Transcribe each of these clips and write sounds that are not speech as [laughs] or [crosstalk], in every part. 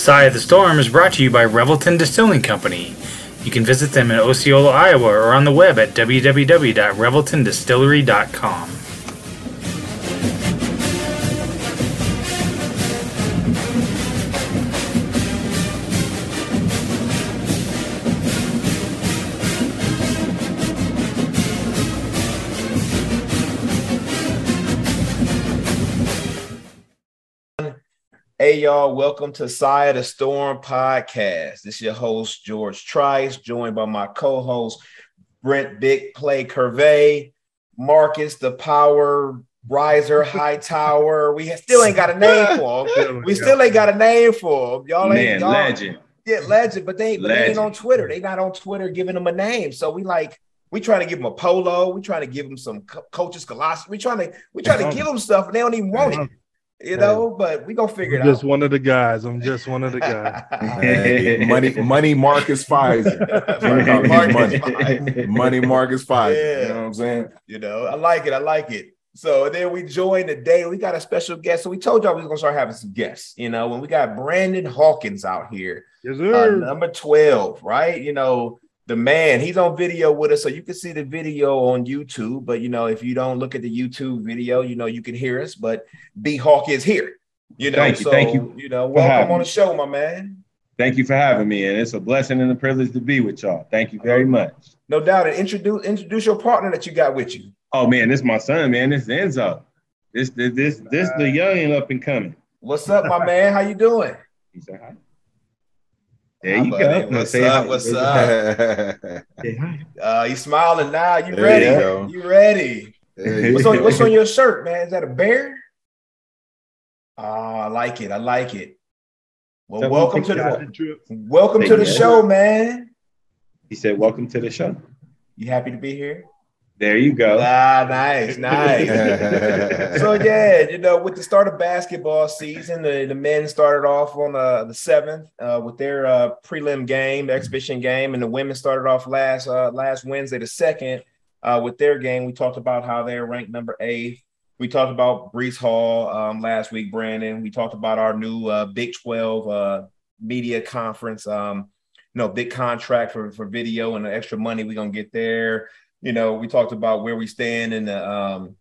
Sigh of the Storm is brought to you by Revelton Distilling Company. You can visit them in Osceola, Iowa, or on the web at www.reveltondistillery.com. y'all, welcome to Sigh of the Storm podcast. This is your host George Trice, joined by my co-host Brent Big Play Curvey, Marcus the Power Riser High Tower. We still ain't got a name for him. [laughs] We still ain't got a name for him. Y'all ain't Man, y'all, legend. Yeah, legend, but they, but they ain't on Twitter. They not on Twitter giving them a name. So we like we trying to give them a polo. We trying to give them some co- Coaches Kolaches. We trying to we trying to give them stuff, and they don't even want it. You know, but we gonna figure it I'm just out. one of the guys. I'm just one of the guys. [laughs] Hey, money, money, Marcus Fizer. Marcus [laughs] money, money, Marcus Fizer. Yeah. You know what I'm saying? You know, I like it. I like it. So then we joined today. We got a special guest. So we told y'all we was gonna start having some guests. You know, when we got Brandon Hawkins out here, Yes, uh, number 12, right? You know, the man, he's on video with us. So you can see the video on YouTube. But you know, if you don't look at the YouTube video, you know, you can hear us. But B Hawk is here. You know, Thank you, so thank you you know, welcome on the show, my man. Thank you for having me, and it's a blessing and a privilege to be with y'all. Thank you very much. No doubt. And introduce introduce your partner that you got with you. Oh man, this is my son, man. This is Enzo. This this this this the young and up and coming. What's up, my man? How you doing? He said hi. There you Hi, go. No, What's say up? hi. What's up? hi. Say hi. Uh, you smiling now? You There ready? you go. You ready? Hey. What's on What's on your shirt, man? Is that a bear? Oh, I like it. I like it. Well, Tell welcome to to the Got the trip. welcome to the you. show, man. He said, "Welcome to the show." You happy to be here? There you go. Ah, nice, nice. [laughs] so yeah, you know, with the start of basketball season, the, the men started off on uh, the seventh uh, with their uh, prelim game, exhibition game, and the women started off last uh, last Wednesday, the second, uh, with their game. We talked about how they're ranked number eight. We talked about Breece Hall um, last week, Brandon. We talked about our new uh, Big Twelve uh, media conference. Um, you know, big contract for for video and the extra money we're gonna get there. You know, we talked about where we stand in the um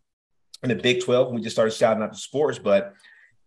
in the Big 12. We just started shouting out the sports, but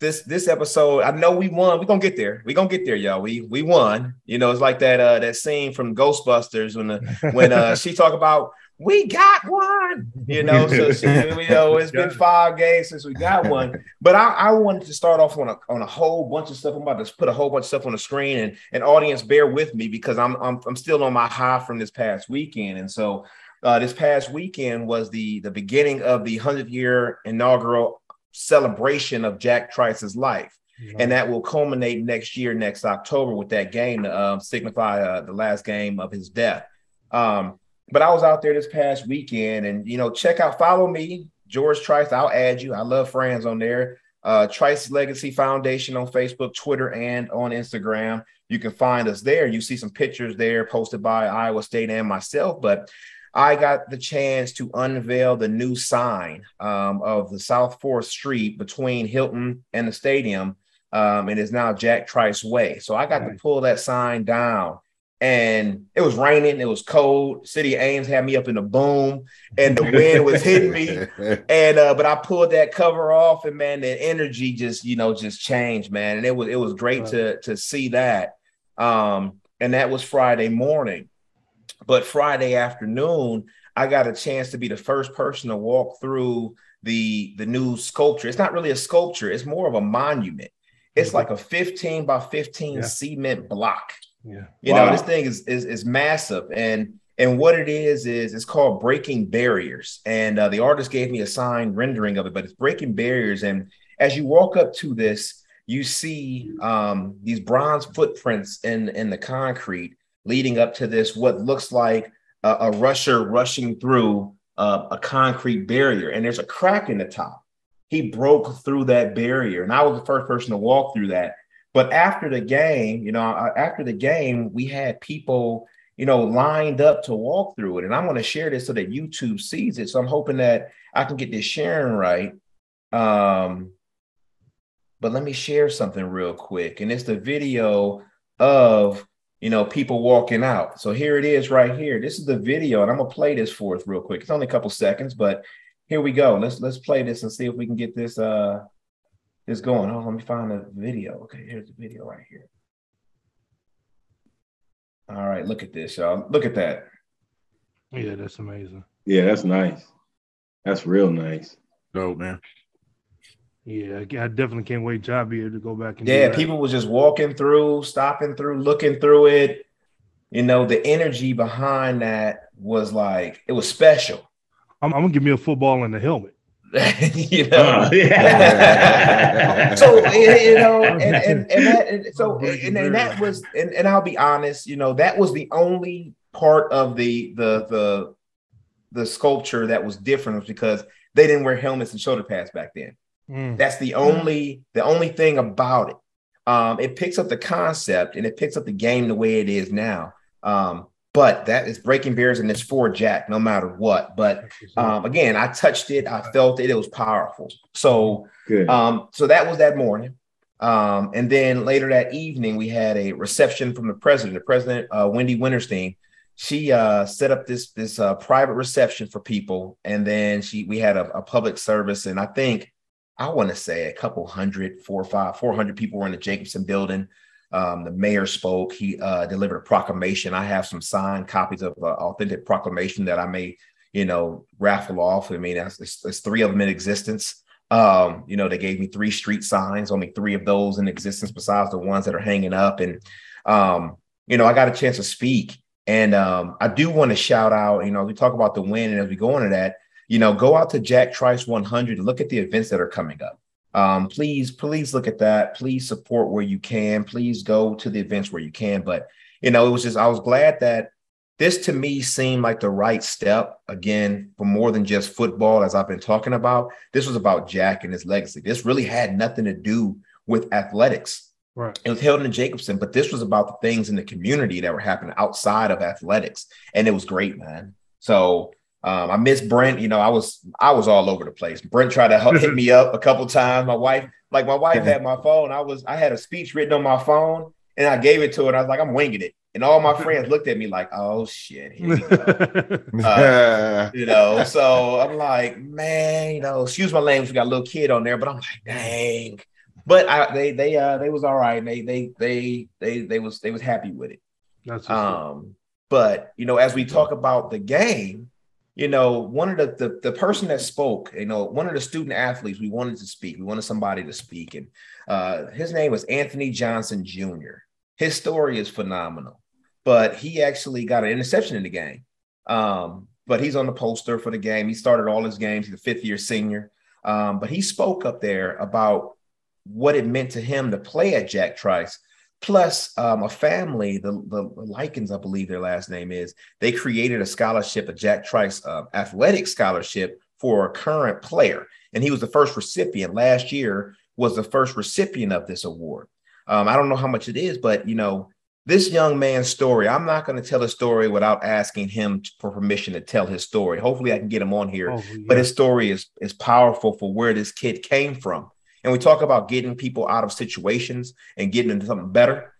this this episode, I know we won. We're gonna get there. We're gonna get there, y'all. We we won. You know, it's like that uh that scene from Ghostbusters when the when uh she talk about we got one, you know. So she, [laughs] you know, it's been five games since we got one. But I, I wanted to start off on a on a whole bunch of stuff. I'm about to put a whole bunch of stuff on the screen, and and audience bear with me because I'm I'm I'm still on my high from this past weekend, and so uh, this past weekend was the the beginning of the hundred year inaugural celebration of Jack Trice's life, and that will culminate next year, next October, with that game to uh, signify uh, the last game of his death. Um, but I was out there this past weekend, and you know, check out, follow me, George Trice. I'll add you. I love friends on there. Uh, Trice Legacy Foundation on Facebook, Twitter, and on Instagram. You can find us there. You see some pictures there posted by Iowa State and myself. But I got the chance to unveil the new sign um, of the South Fourth Street between Hilton and the stadium. Um, it is now Jack Trice Way. So I got to pull that sign down. And it was raining, it was cold. City of Ames had me up in the boom, and the wind was hitting me. [laughs] And uh, but I pulled that cover off, and man, the energy just you know just changed, man. And it was it was great Right. to to see that. Um, and that was Friday morning. But Friday afternoon, I got a chance to be the first person to walk through the the new sculpture. It's not really a sculpture; it's more of a monument. It's Mhm. like a 15 by 15 Yeah. cement block. Yeah. You Wow. know, this thing is, is is massive, and and what it is is it's called breaking barriers. And uh, the artist gave me a signed rendering of it, but it's breaking barriers. And as you walk up to this, you see um, these bronze footprints in in the concrete leading up to this what looks like a, a rusher rushing through uh, a concrete barrier, and there's a crack in the top. He broke through that barrier, and I was the first person to walk through that. But after the game, you know, uh, after the game, we had people, you know, lined up to walk through it. And I'm going to share this so that YouTube sees it. So I'm hoping that I can get this sharing right. Um, but let me share something real quick. And it's the video of you know people walking out. So here it is right here. This is the video, and I'm gonna play this for us real quick. It's only a couple seconds, but here we go. Let's let's play this and see if we can get this uh this going. Oh, let me find the video. Okay, here's the video right here. All right, look at this, y'all. Look at that. Yeah, that's amazing. Yeah, that's nice. That's real nice. Dope, man. Yeah, I I definitely can't wait to be able to go back and Yeah, people were just walking through, stopping through, looking through it. You know, the energy behind that was like it was special. I'm, I'm gonna give me a football and a helmet. [laughs] you know. Oh, yeah. [laughs] so you know, and and, and that and [laughs] so and, and that was and, and I'll be honest, you know, that was the only part of the the the the sculpture that was different was because they didn't wear helmets and shoulder pads back then. Mm. That's the only the only thing about it. Um, it picks up the concept and it picks up the game the way it is now. Um, but that is breaking bears and it's for Jack, no matter what. But um, again, I touched it, I felt it, it was powerful. So Good. um, so that was that morning. Um, and then later that evening, we had a reception from the president, the president, uh, Wendy Wintersteen. She uh, set up this this uh, private reception for people, and then she we had a, a public service, and I think I want to say a couple hundred, four or five, four hundred people were in the Jacobson building. Um, the mayor spoke. He uh, delivered a proclamation. I have some signed copies of uh, authentic proclamation that I may, you know, raffle off. I mean, there's three of them in existence. Um, you know, they gave me three street signs, only three of those in existence besides the ones that are hanging up. And, um, you know, I got a chance to speak. And um, I do want to shout out, you know, we talk about the win. And as we go into that, you know, go out to Jack Trice 100 and look at the events that are coming up. Um, please, please look at that. Please support where you can. Please go to the events where you can. But, you know, it was just, I was glad that this to me seemed like the right step again for more than just football, as I've been talking about. This was about Jack and his legacy. This really had nothing to do with athletics. Right. It was held in Jacobson, but this was about the things in the community that were happening outside of athletics, and it was great, man. So um, I miss Brent. You know, I was I was all over the place. Brent tried to help, hit [laughs] me up a couple times. My wife, like my wife, had my phone. I was I had a speech written on my phone, and I gave it to her. And I was like, I'm winging it, and all my friends looked at me like, Oh shit, here we go. [laughs] Uh, you know, so I'm like, man, you know, excuse my language, we got a little kid on there, but I'm like, dang. But I, they they uh they was all right. They they they they they was they was happy with it. That's what's up. Um, but you know, as we talk about the game, you know, one of the, the the person that spoke, you know, one of the student athletes, we wanted to speak. We wanted somebody to speak, and uh, his name was Anthony Johnson Jr. His story is phenomenal, but he actually got an interception in the game. Um, but he's on the poster for the game. He started all his games. He's a fifth year senior. Um, but he spoke up there about what it meant to him to play at Jack Trice. Plus, um, a family, the, the Likens, I believe their last name is, they created a scholarship, a Jack Trice uh, athletic scholarship for a current player. And he was the first recipient last year, was the first recipient of this award. Um, I don't know how much it is, but you know, this young man's story, I'm not going to tell a story without asking him for permission to tell his story. Hopefully, I can get him on here. Oh, But his story is is powerful for where this kid came from. And we talk about getting people out of situations and getting into something better.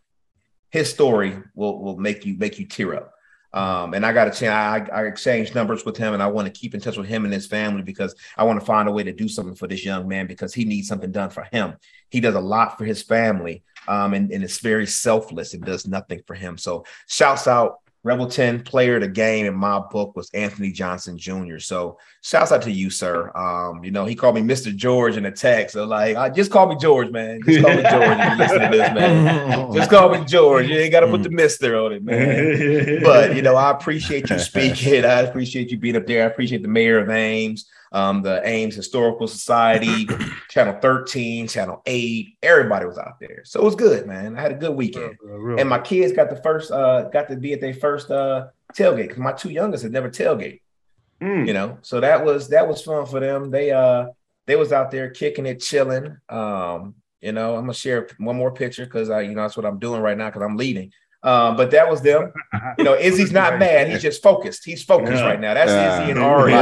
His story will will make you make you tear up. Um, and I got a chance. I, I exchanged numbers with him, and I want to keep in touch with him and his family because I want to find a way to do something for this young man because he needs something done for him. He does a lot for his family, um, and, and it's very selfless and does nothing for him. So, shouts out Revelton player of the game in my book was Anthony Johnson Jr. So shouts out to you, sir. Um, you know, he called me Mr. George in a text. So like, uh, just call me George, man. Just call me George if you listen to this, man. [laughs] Just call me George. You ain't got to put the Mister on it, man. But you know, I appreciate you [laughs] speaking. I appreciate you being up there. I appreciate the mayor of Ames, um, the Ames Historical Society, [clears throat] Channel 13, Channel 8. Everybody was out there. So it was good, man. I had a good weekend Real- real and my kids got the first uh got to be at their first uh tailgate because my two youngest had never tailgate Mm. you know so that was that was fun for them they uh they was out there kicking it chilling um you know i'm gonna share one more picture because i you know that's what i'm doing right now because i'm leading um but that was them [laughs] you know izzy's not mad he's just focused he's focused Yeah. right now that's izzy and ari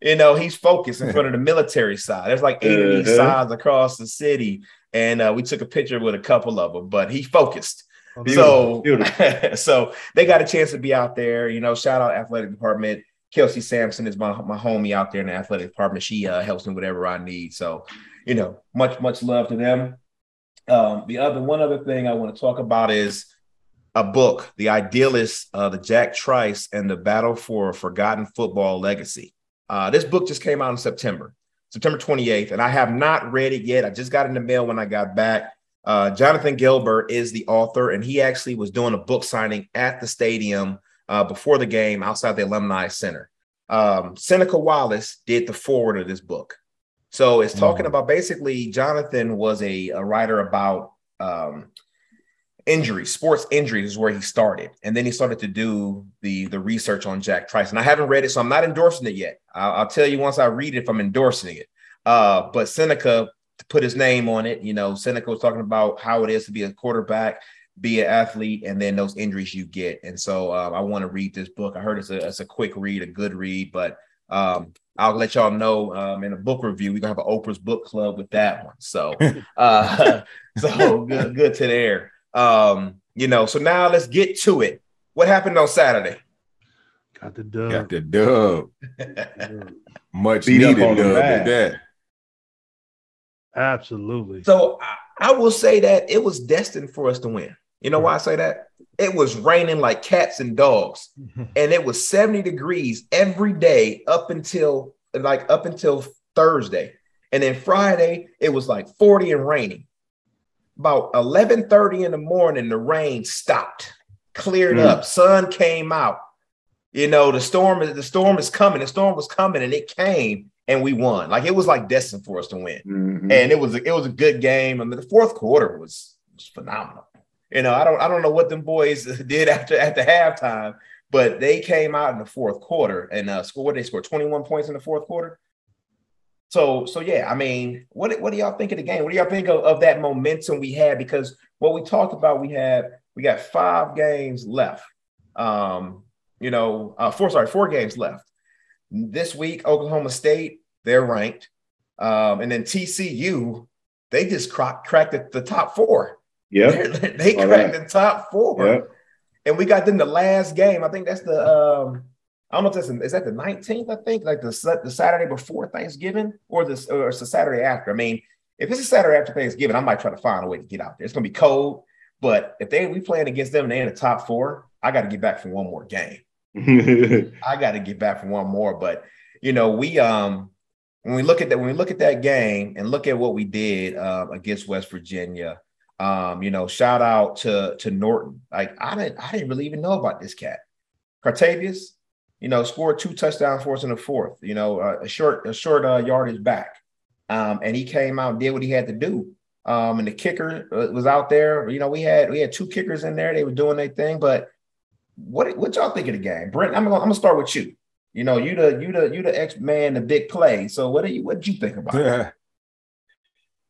you know, he's focused in front of the military side. There's like eight of these Uh-huh. signs across the city. and uh, we took a picture with a couple of them. But he focused. Beautiful, so, beautiful. [laughs] so they got a chance to be out there. You know, shout out athletic department. Kelsey Sampson is my, my homie out there in the athletic department. She uh, helps me whatever I need. So, you know, much much love to them. Um, the other one other thing I want to talk about is a book, The Idealist, uh, the Jack Trice and the Battle for a Forgotten Football Legacy. Uh, this book just came out in September, September 28th, and I have not read it yet. I just got it in the mail when I got back. Uh, Jonathan Gilbert is the author, and he actually was doing a book signing at the stadium uh, before the game outside the Alumni Center. Um, Seneca Wallace did the foreword of this book. So it's talking Mm. about basically Jonathan was a, a writer about um, injuries, sports injuries is where he started, and then he started to do the the research on Jack Trice. And I haven't read it, so I'm not endorsing it yet. I'll, I'll tell you once I read it if I'm endorsing it. Uh, but Seneca put his name on it. You know, Seneca was talking about how it is to be a quarterback, be an athlete, and then those injuries you get. And so uh, I want to read this book. I heard it's a it's a quick read, a good read, but um, I'll let y'all know um, in a book review. We're gonna have an Oprah's book club with that one. So, [laughs] uh, [laughs] so good, good to there. Um, you know, so now let's get to it. What happened on Saturday? Got the dub. Got the dub. [laughs] Much Beat needed on dub at that. Absolutely. So I, I will say that it was destined for us to win. You know why I say that? It was raining like cats and dogs, [laughs] and it was 70 degrees every day up until like up until Thursday. And then Friday, it was like 40 and raining. About 11:30 in the morning, the rain stopped, cleared Mm. up, sun came out. You know, the storm is the storm is coming. The storm was coming, and it came, and we won. Like it was like destined for us to win Mhm. and it was a, it was a good game. I mean, the fourth quarter was, was phenomenal. You know, I don't I don't know what them boys [laughs] did after after halftime, but they came out in the fourth quarter and uh, scored. What they scored twenty one points in the fourth quarter. So so yeah, I mean, what what do y'all think of the game? What do y'all think of, of that momentum we had? Because what we talked about, we had we got five games left. Um, you know, uh, four sorry, four games left. This week, Oklahoma State, they're ranked. Um, and then TCU, they just cra- cracked the, the top four. Yeah, [laughs] they cracked right. the top four. Yep. And we got them the last game. I think that's the um, I don't know if that's is that the 19th, I think, like the the Saturday before Thanksgiving, or this or it's the Saturday after. I mean, if it's a Saturday after Thanksgiving, I might try to find a way to get out there. It's gonna be cold, but if they we playing against them and they in the top four, I got to get back for one more game. [laughs] I got to get back for one more. But you know, we um when we look at that when we look at that game and look at what we did uh, against West Virginia, um, you know, shout out to to Norton. Like I didn't I didn't really even know about this cat, Cartevious. You know, scored two touchdowns for us in the fourth. You know, uh, a short a short uh, yardage back, um, and he came out and did what he had to do. Um, and the kicker uh, was out there. You know, we had we had two kickers in there. They were doing their thing, but what what y'all think of the game, Brent? I'm gonna, I'm gonna start with you. You know, you the you the you the ex man, the big play. So what do you what did you think about? it? [laughs]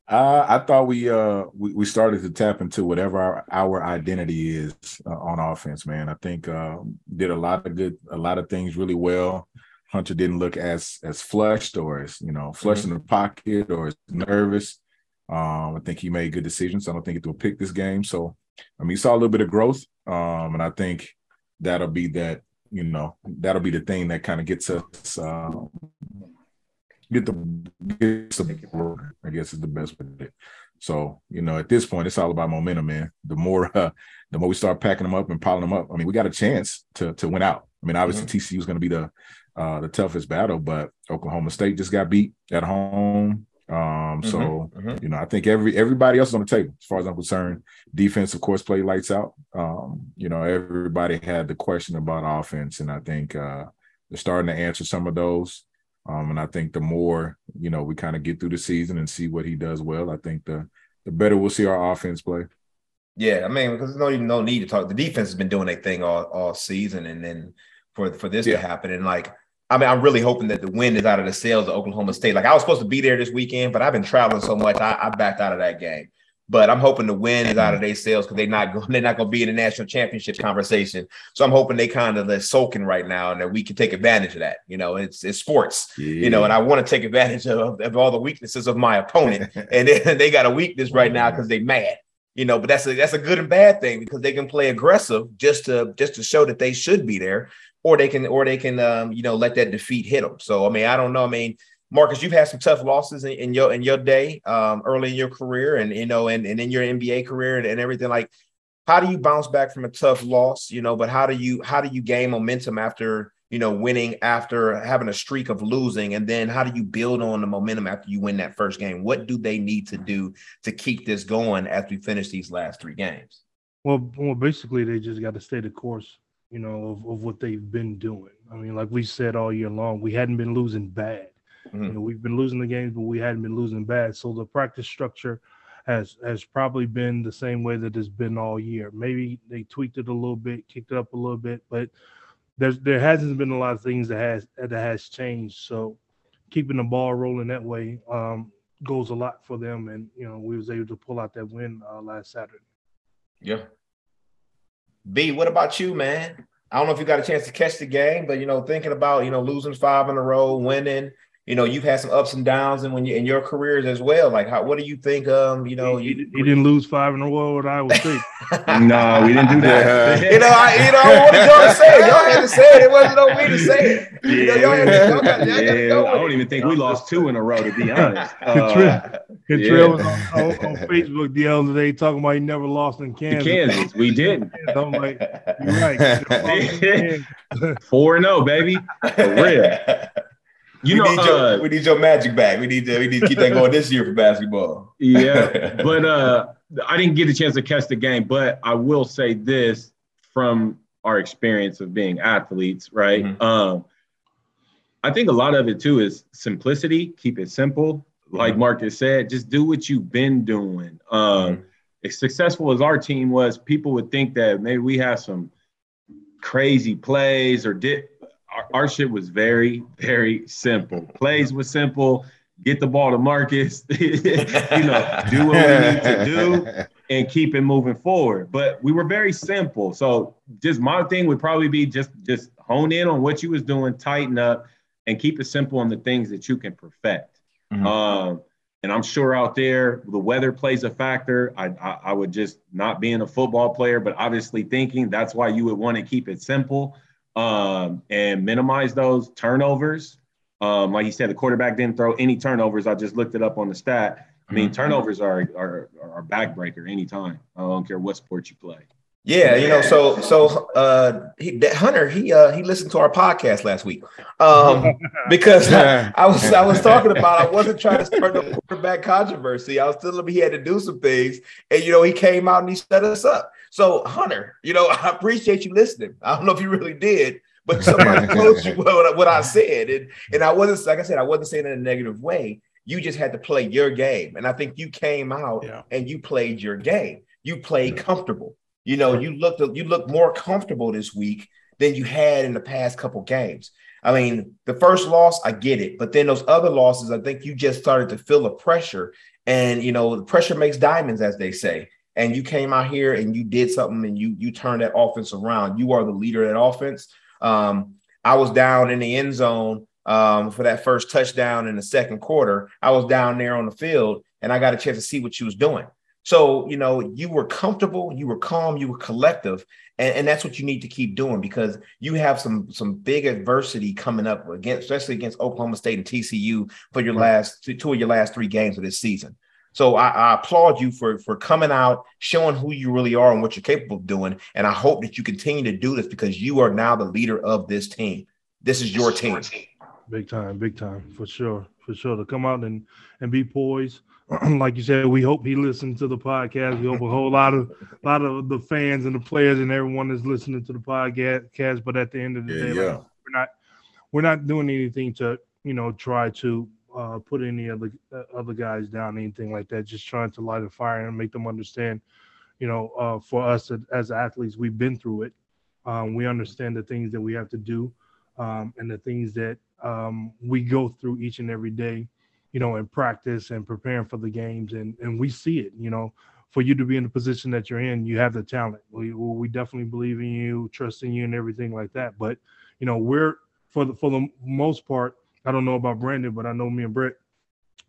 Uh, I thought we uh we, we started to tap into whatever our, our identity is uh, on offense, man. I think uh, did a lot of good, a lot of things really well. Hunter didn't look as as flushed or as you know flushed in the pocket or as nervous. Um, I think he made good decisions. I don't think he threw a pick this game. So I mean, he saw a little bit of growth, um, and I think that'll be that. You know, that'll be the thing that kind of gets us uh, get the gets the I guess is the best way. to put it. So you know, at this point, it's all about momentum, man. The more [laughs] uh, the more we start packing them up and piling them up, I mean, we got a chance to to win out. I mean, obviously TCU is going to be the uh, the toughest battle, but Oklahoma State just got beat at home. Um, so Mhm. you know, I think every everybody else is on the table as far as I'm concerned. Defense, of course, play lights out. Um, you know, everybody had the question about offense, and I think uh, they're starting to answer some of those. Um, and I think the more you know we kind of get through the season and see what he does well, I think the the better we'll see our offense play. Yeah, I mean, because there's no even no need to talk. The defense has been doing their thing all all season, and then for for this Yeah. to happen, and like, I mean, I'm really hoping that the wind is out of the sails of Oklahoma State. Like, I was supposed to be there this weekend, but I've been traveling so much, I, I backed out of that game. But I'm hoping the win is out of their sails because they're not going [laughs] they're not going to be in the national championship conversation. So I'm hoping they kind of they're sulking right now and that we can take advantage of that. You know, it's it's sports. Yeah. You know, and I want to take advantage of, of all the weaknesses of my opponent, [laughs] and they, they got a weakness right now because they mad you know but that's a that's a good and bad thing because they can play aggressive just to just to show that they should be there or they can or they can um, you know let that defeat hit them so i mean i don't know i mean marcus you've had some tough losses in, in your in your day um, early in your career and you know and, and in your nba career and, and everything like how do you bounce back from a tough loss you know but how do you how do you gain momentum after you know, winning after having a streak of losing? And then how do you build on the momentum after you win that first game? What do they need to do to keep this going as we finish these last three games? Well, well, basically, they just got to stay the course, you know, of, of what they've been doing. I mean, like we said all year long, we hadn't been losing bad. Mm-hmm. You know, we've been losing the games, but we hadn't been losing bad. So the practice structure has has probably been the same way that it's been all year. Maybe they tweaked it a little bit, kicked it up a little bit, but there's there hasn't been a lot of things that has that has changed. So keeping the ball rolling that way um, goes a lot for them, and you know we was able to pull out that win uh, last Saturday. Yeah. B, what about you, man? I don't know if you got a chance to catch the game, but you know, thinking about you know losing five in a row, winning, you know you've had some ups and downs and when you in your careers as well. Like how what do you think um you know you, you didn't lose five in a row with Iowa [laughs] State. No we didn't do that [laughs] you know I you know I wanted y'all to say it. Y'all had to say it. It wasn't on me to say it. You know, y'all had to, y'all got, y'all yeah, go I don't even think we lost two in a row to be [laughs] honest. Uh, Kantrell was on, on, on, Facebook the other day talking about he never lost in Kansas. Kansas, we didn't. I'm like, you're right. Four and zero, oh, baby, for real. You we know, need uh, your, we need your magic back. We need to we need to keep that going this year for basketball. [laughs] Yeah, but [laughs] uh, I didn't get a chance to catch the game, but I will say this from our experience of being athletes, right? Mm-hmm. Um, I think a lot of it too is simplicity. Keep it simple. Like mm-hmm. Marcus said, just do what you've been doing. Um, mm-hmm. As successful as our team was, people would think that maybe we have some crazy plays or did our, our shit was very, very simple. Plays was simple. Get the ball to Marcus, [laughs] you know, do what we need to do and keep it moving forward. But we were very simple. So just my thing would probably be just just hone in on what you was doing, tighten up, and keep it simple on the things that you can perfect. Mm-hmm. Um, and I'm sure out there the weather plays a factor. I, I, I would just not being a football player, but obviously thinking that's why you would want to keep it simple um, and minimize those turnovers. Um, like you said, the quarterback didn't throw any turnovers. I just looked it up on the stat. I mean, mm-hmm. turnovers are are are backbreaker anytime. I don't care what sport you play. Yeah, you know, so so uh he, Hunter he uh he listened to our podcast last week. Um [laughs] because I, I, was I was talking [laughs] about I wasn't trying to start the quarterback controversy. I was telling him he had to do some things, and you know, he came out and he set us up. So Hunter, you know, [laughs] I appreciate you listening. I don't know if you really did, but [laughs] somebody told you what, what I said. And and I wasn't like I said, I wasn't saying in a negative way. You just had to play your game. And I think you came out yeah. and you played your game. You played yeah. comfortable you know, you looked you looked more comfortable this week than you had in the past couple games. I mean, the first loss, I get it, but then those other losses, I think you just started to feel the pressure, and you know, the pressure makes diamonds, as they say. And you came out here and you did something, and you you turned that offense around. You are the leader of that offense. Um, I was down in the end zone um, for that first touchdown in the second quarter. I was down there on the field, and I got a chance to see what you was doing. So, you know, you were comfortable, you were calm, you were collective, and, and that's what you need to keep doing because you have some some big adversity coming up against, especially against Oklahoma State and TCU for your last two of your last three games of this season. So I, I, applaud you for for coming out, showing who you really are and what you're capable of doing. And I hope that you continue to do this because you are now the leader of this team. This is your team. Big time, big time, for sure, for sure. To come out and and be poised [clears throat] like you said, we hope he listens to the podcast. We hope a whole lot of a lot of the fans and the players and everyone is listening to the podcast. But at the end of the yeah, day, yeah. Like, we're not we're not doing anything to you know try to uh, put any other uh, other guys down, anything like that. Just trying to light a fire and make them understand. You know, uh, for us as athletes, we've been through it. Um, we understand the things that we have to do um, and the things that um, we go through each and every day you know, in practice and preparing for the games. And and we see it, you know, for you to be in the position that you're in, you have the talent. We we definitely believe in you, trust in you, and everything like that. But you know, we're for the for the most part. I don't know about Brandon, but I know me and Brett.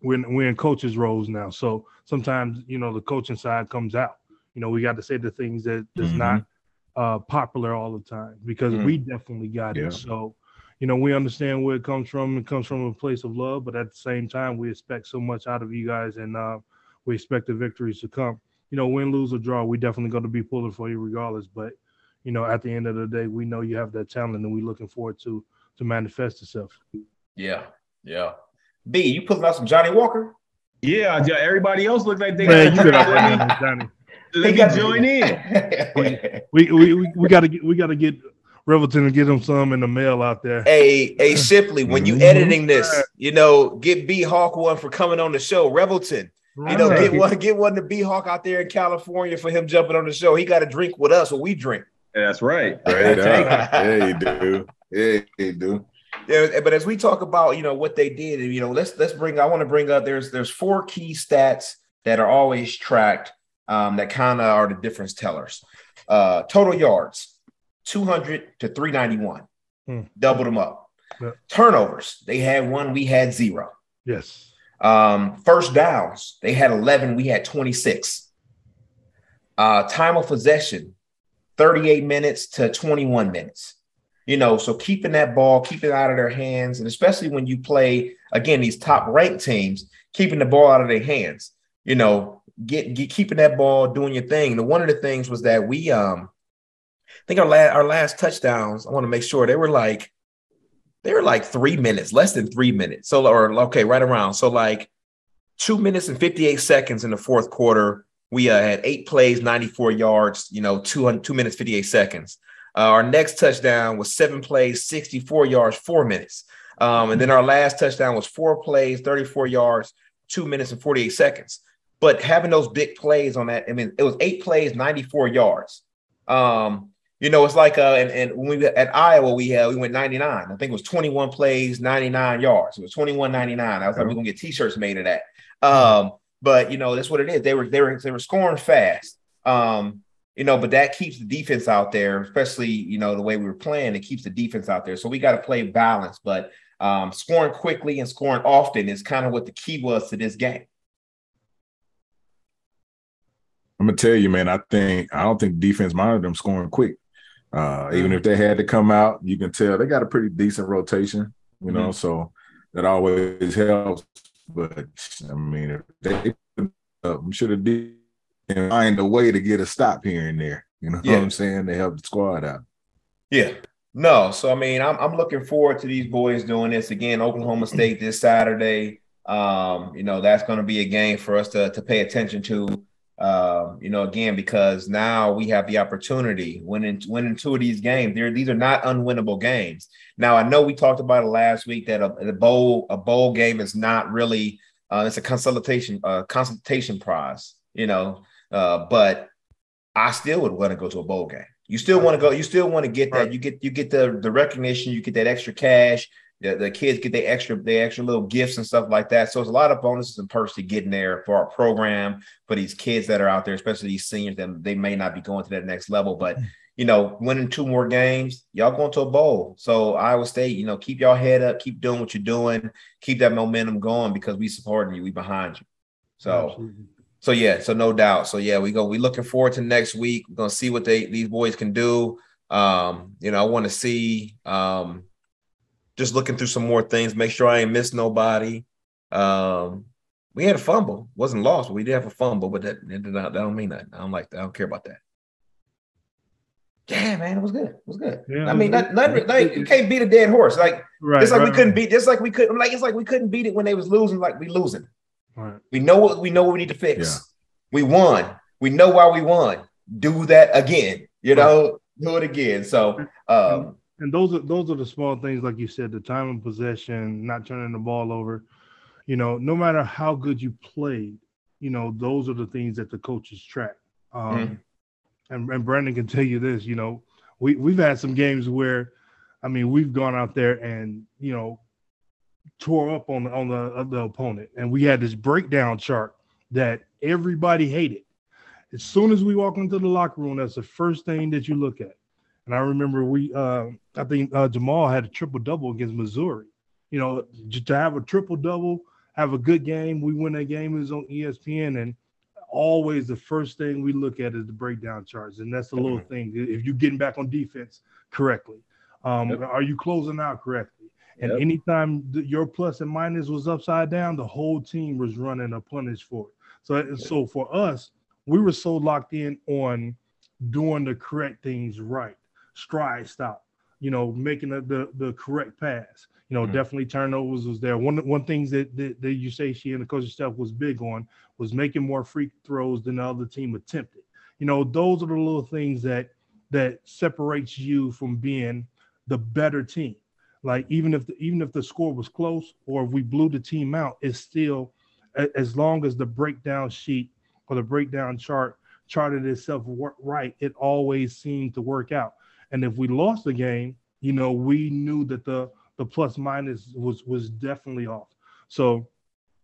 We're in, we're in coaches roles now, so sometimes you know the coaching side comes out. You know, we got to say the things that that's mm-hmm. not uh, popular all the time because mm-hmm. we definitely got yeah. it. So, you know, we understand where it comes from. It comes from a place of love, but at the same time, we expect so much out of you guys, and uh, we expect the victories to come you know, win, lose, or draw, we definitely going to be pulling for you regardless. But you know, at the end of the day, we know you have that talent, and we're looking forward to to manifest itself. Yeah, yeah. B, you pulling out some Johnnie Walker? Yeah, yeah. everybody else looks like they Man, got Johnny. Johnny. Let me join in. [laughs] we, we, we, we gotta get we gotta get Revelton and get him some in the mail out there. Hey, hey, Shipley, when you mm-hmm. editing this, you know, get B Hawk one for coming on the show. Revelton, You know, get one, get one to B Hawk out there in California for him jumping on the show. He got to drink with us, or we drink. that's right. [laughs] Right yeah, you do. Yeah, you do. Yeah, but as we talk about, you know, what they did, you know, let's let's bring. I want to bring up. There's there's four key stats that are always tracked um, that kind of are the difference tellers. Uh, total yards, 200 to 391. Hmm. Doubled them up. Yeah. Turnovers, they had one, we had zero. Yes. Um, first downs, they had 11, we had 26. Uh, time of possession, 38 minutes to 21 minutes. You know, so keeping that ball, keeping it out of their hands, and especially when you play again these top ranked teams, keeping the ball out of their hands. You know, get, get keeping that ball, doing your thing. And one of the things was that we, um, I think our last our last touchdowns. I want to make sure they were like they were like three minutes, less than three minutes. So, or okay, right around. So, like two minutes and 58 seconds in the fourth quarter. We uh, had eight plays, 94 yards, you know, two, two minutes, 58 seconds. Uh, our next touchdown was seven plays, 64 yards, four minutes. Um, and then our last touchdown was four plays, 34 yards, two minutes and 48 seconds. But having those big plays on that, I mean, it was eight plays, 94 yards. Um, you know, it's like uh, and, and when we at Iowa, we had we went 99. I think it was 21 plays, 99 yards. It was 21 99. I was like, we're gonna get t-shirts made of that. Um, but you know, that's what it is. They were they were they were scoring fast. Um, you know, but that keeps the defense out there, especially you know the way we were playing. It keeps the defense out there. So we got to play balance. But um, scoring quickly and scoring often is kind of what the key was to this game. I'm gonna tell you, man. I think I don't think defense minded them scoring quick. Uh, even if they had to come out, you can tell they got a pretty decent rotation, you know, mm-hmm. so that always helps. But I mean, if they uh, should have did find a way to get a stop here and there. You know yeah. what I'm saying? To help the squad out. Yeah. No, so I mean, I'm I'm looking forward to these boys doing this again. Oklahoma State this Saturday. Um, you know, that's going to be a game for us to to pay attention to. Um, you know, again, because now we have the opportunity winning winning two of these games. There, these are not unwinnable games. Now, I know we talked about it last week that a, a bowl a bowl game is not really uh, it's a consultation uh, consultation prize, you know. Uh, but I still would want to go to a bowl game. You still want to go. You still want to get that. You get you get the the recognition. You get that extra cash the, the kids get their extra their extra little gifts and stuff like that. So it's a lot of bonuses and perks to getting there for our program for these kids that are out there, especially these seniors that they may not be going to that next level. But mm. you know, winning two more games, y'all going to a bowl. So Iowa State, you know, keep y'all head up, keep doing what you're doing, keep that momentum going because we supporting you, we behind you. So. Absolutely. So yeah, so no doubt. So yeah, we go. We looking forward to next week. We're gonna see what they these boys can do. Um, you know, I want to see um, just looking through some more things, make sure I ain't miss nobody. Um, we had a fumble, wasn't lost, but we did have a fumble, but that, that, that don't mean that. I don't like that. I don't care about that. Yeah, man, it was good. It was good. Yeah, I mean, not, not, like you can't beat a dead horse. Like right, it's like right, we couldn't beat. Just like we couldn't. Like it's like we couldn't beat it when they was losing. Like we losing. Right. We know what we know. What we need to fix. Yeah. We won. We know why we won. Do that again. You know, do it again. So, um, and those are those are the small things, like you said, the time of possession, not turning the ball over. You know, no matter how good you played, you know, those are the things that the coaches track. Um, mm and, and Brandon can tell you this, you know, we, we've had some games where, I mean, we've gone out there and, you know, tore up on the on the, uh, the opponent. And we had this breakdown chart that everybody hated. As soon as we walk into the locker room, that's the first thing that you look at. And I remember we, uh, I think uh, Jamaal had a triple double against Missouri. You know, to have a triple double, have a good game, we win that game. It was on ESPN, and always the first thing we look at is the breakdown charts, and that's the little mm-hmm. thing. If you're getting back on defense correctly, um, yep. are you closing out correctly? And yep. anytime your plus and minus was upside down, the whole team was running a punish for it. So, yep. so for us, we were so locked in on doing the correct things right, stride stop, you know, making the, the, the correct pass. You know, mm-hmm. definitely turnovers was there. One one things that, that, that Eustachy and the coaching staff was big on was making more free throws than the other team attempted. You know, those are the little things that that separates you from being the better team. Like even if the, even if the score was close or if we blew the team out, it's still as long as the breakdown sheet or the breakdown chart charted itself right, it always seemed to work out. And if we lost the game, you know, we knew that the the plus minus was was definitely off. So